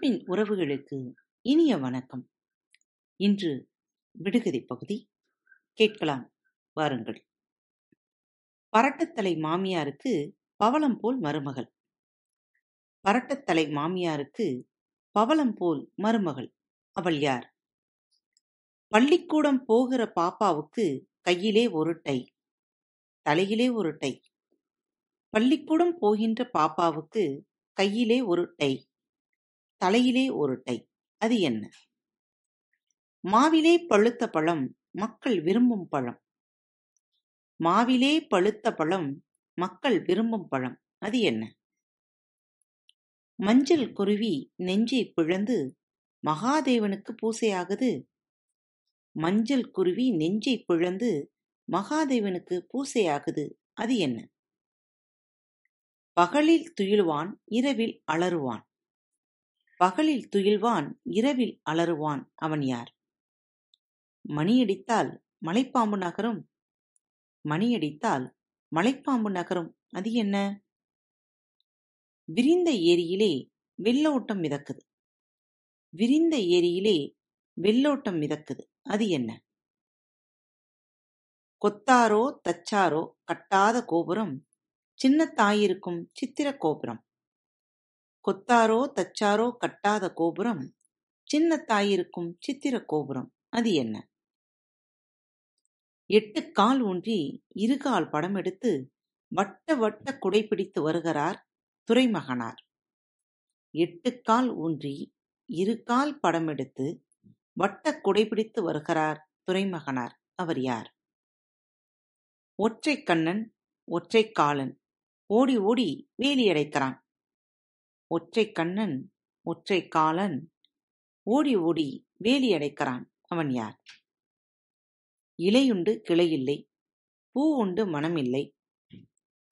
அன்பின் உறவுகளுக்கு இனிய வணக்கம். இன்று விடுகதை பகுதி கேட்கலாம் வாருங்கள். பரட்டத்தலை மாமியாருக்கு பவளம் போல் மருமகள். பரட்டத்தலை மாமியாருக்கு பவளம் போல் மருமகள். அவள் யார்? பள்ளிக்கூடம் போகிற பாப்பாவுக்கு கையிலே ஒரு டை. தலையிலே ஒரு டை. பள்ளிக்கூடம் போகின்ற பாப்பாவுக்கு கையிலே ஒரு டை. தலையிலே ஒரு டை அது என்ன? மாவிலே பழுத்த பழம் மக்கள் விரும்பும் பழம். மாவிலே பழுத்த பழம் மக்கள் விரும்பும் பழம். அது என்ன? மஞ்சள் குருவி நெஞ்சை பிழந்து மகாதேவனுக்கு பூசையாகுது. மஞ்சள் குருவி நெஞ்சை பிழந்து மகாதேவனுக்கு பூசையாகுது. அது என்ன? பகலில் துயிலுவான் இரவில் அலறுவான். பகலில் துயில்வான் இரவில் அலறுவான் அவன் யார்? மணியடித்தால் மலைப்பாம்பு நகரும். மணியடித்தால் மலைப்பாம்பு நகரும். அது என்ன? விரிந்த ஏரியிலே வெள்ளோட்டம் மிதக்குது. விரிந்த ஏரியிலே வெள்ளோட்டம் மிதக்குது. அது என்ன? கொத்தாரோ தச்சாரோ கட்டாத கோபுரம். சின்னத்தாயிருக்கும் சித்திர கோபுரம். கொத்தாரோ தச்சாரோ கட்டாத கோபுரம் சின்னத்தாயிருக்கும் சித்திர கோபுரம் அது என்ன? எட்டு கால் ஊன்றி இருகால் படம் எடுத்து வட்ட வட்ட குடைபிடித்து வருகிறார் துரைமகனார் எட்டு கால் ஊன்றி இரு கால் படம் எடுத்து வட்ட குடைபிடித்து வருகிறார் துறைமகனார். அவர் யார்? ஒற்றை கண்ணன் ஒற்றை காலன். ஓடி ஓடி வேலி அடைக்கிறான். ஒற்றை கண்ணன் ஒற்றை காலன். ஓடி ஓடி வேலி அடைக்கிறான். அவன் யார்? இலையுண்டு கிளையில்லை பூ உண்டு மனமில்லை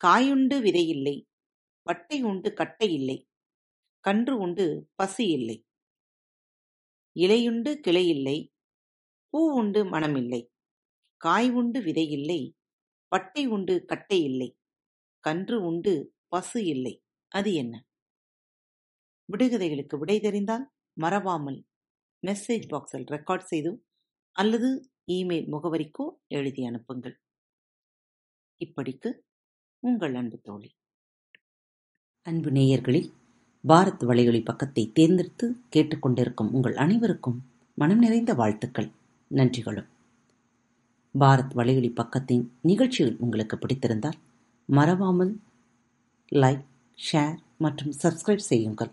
காயுண்டு விதையில்லை வட்டை உண்டு கட்டை இல்லை கன்று உண்டு பசி இல்லை இலையுண்டு கிளையில்லை பூ உண்டு மனமில்லை காய் உண்டு விதையில்லை வட்டை உண்டு கட்டை இல்லை கன்று உண்டு பசு இல்லை அது என்ன? விடுகதைகளுக்கு விடை தெரிந்தால் மறவாமல் மெசேஜ் பாக்ஸில் ரெக்கார்ட் செய்து அல்லது இமெயில் முகவரிக்கோ எழுதி அனுப்புங்கள். இப்படிக்கு உங்கள் அன்பு தோழி. அன்பு நேயர்களில் பாரத் வலையொலி பக்கத்தை தேர்ந்தெடுத்து கேட்டுக்கொண்டிருக்கும் உங்கள் அனைவருக்கும் மனம் நிறைந்த வாழ்த்துக்கள் நன்றிகளும். பாரத் வலையொலி பக்கத்தின் நிகழ்ச்சிகள் உங்களுக்கு பிடித்திருந்தால் மறவாமல் லைக் ஷேர் மற்றும் சப்ஸ்கிரைப் செய்யுங்கள்.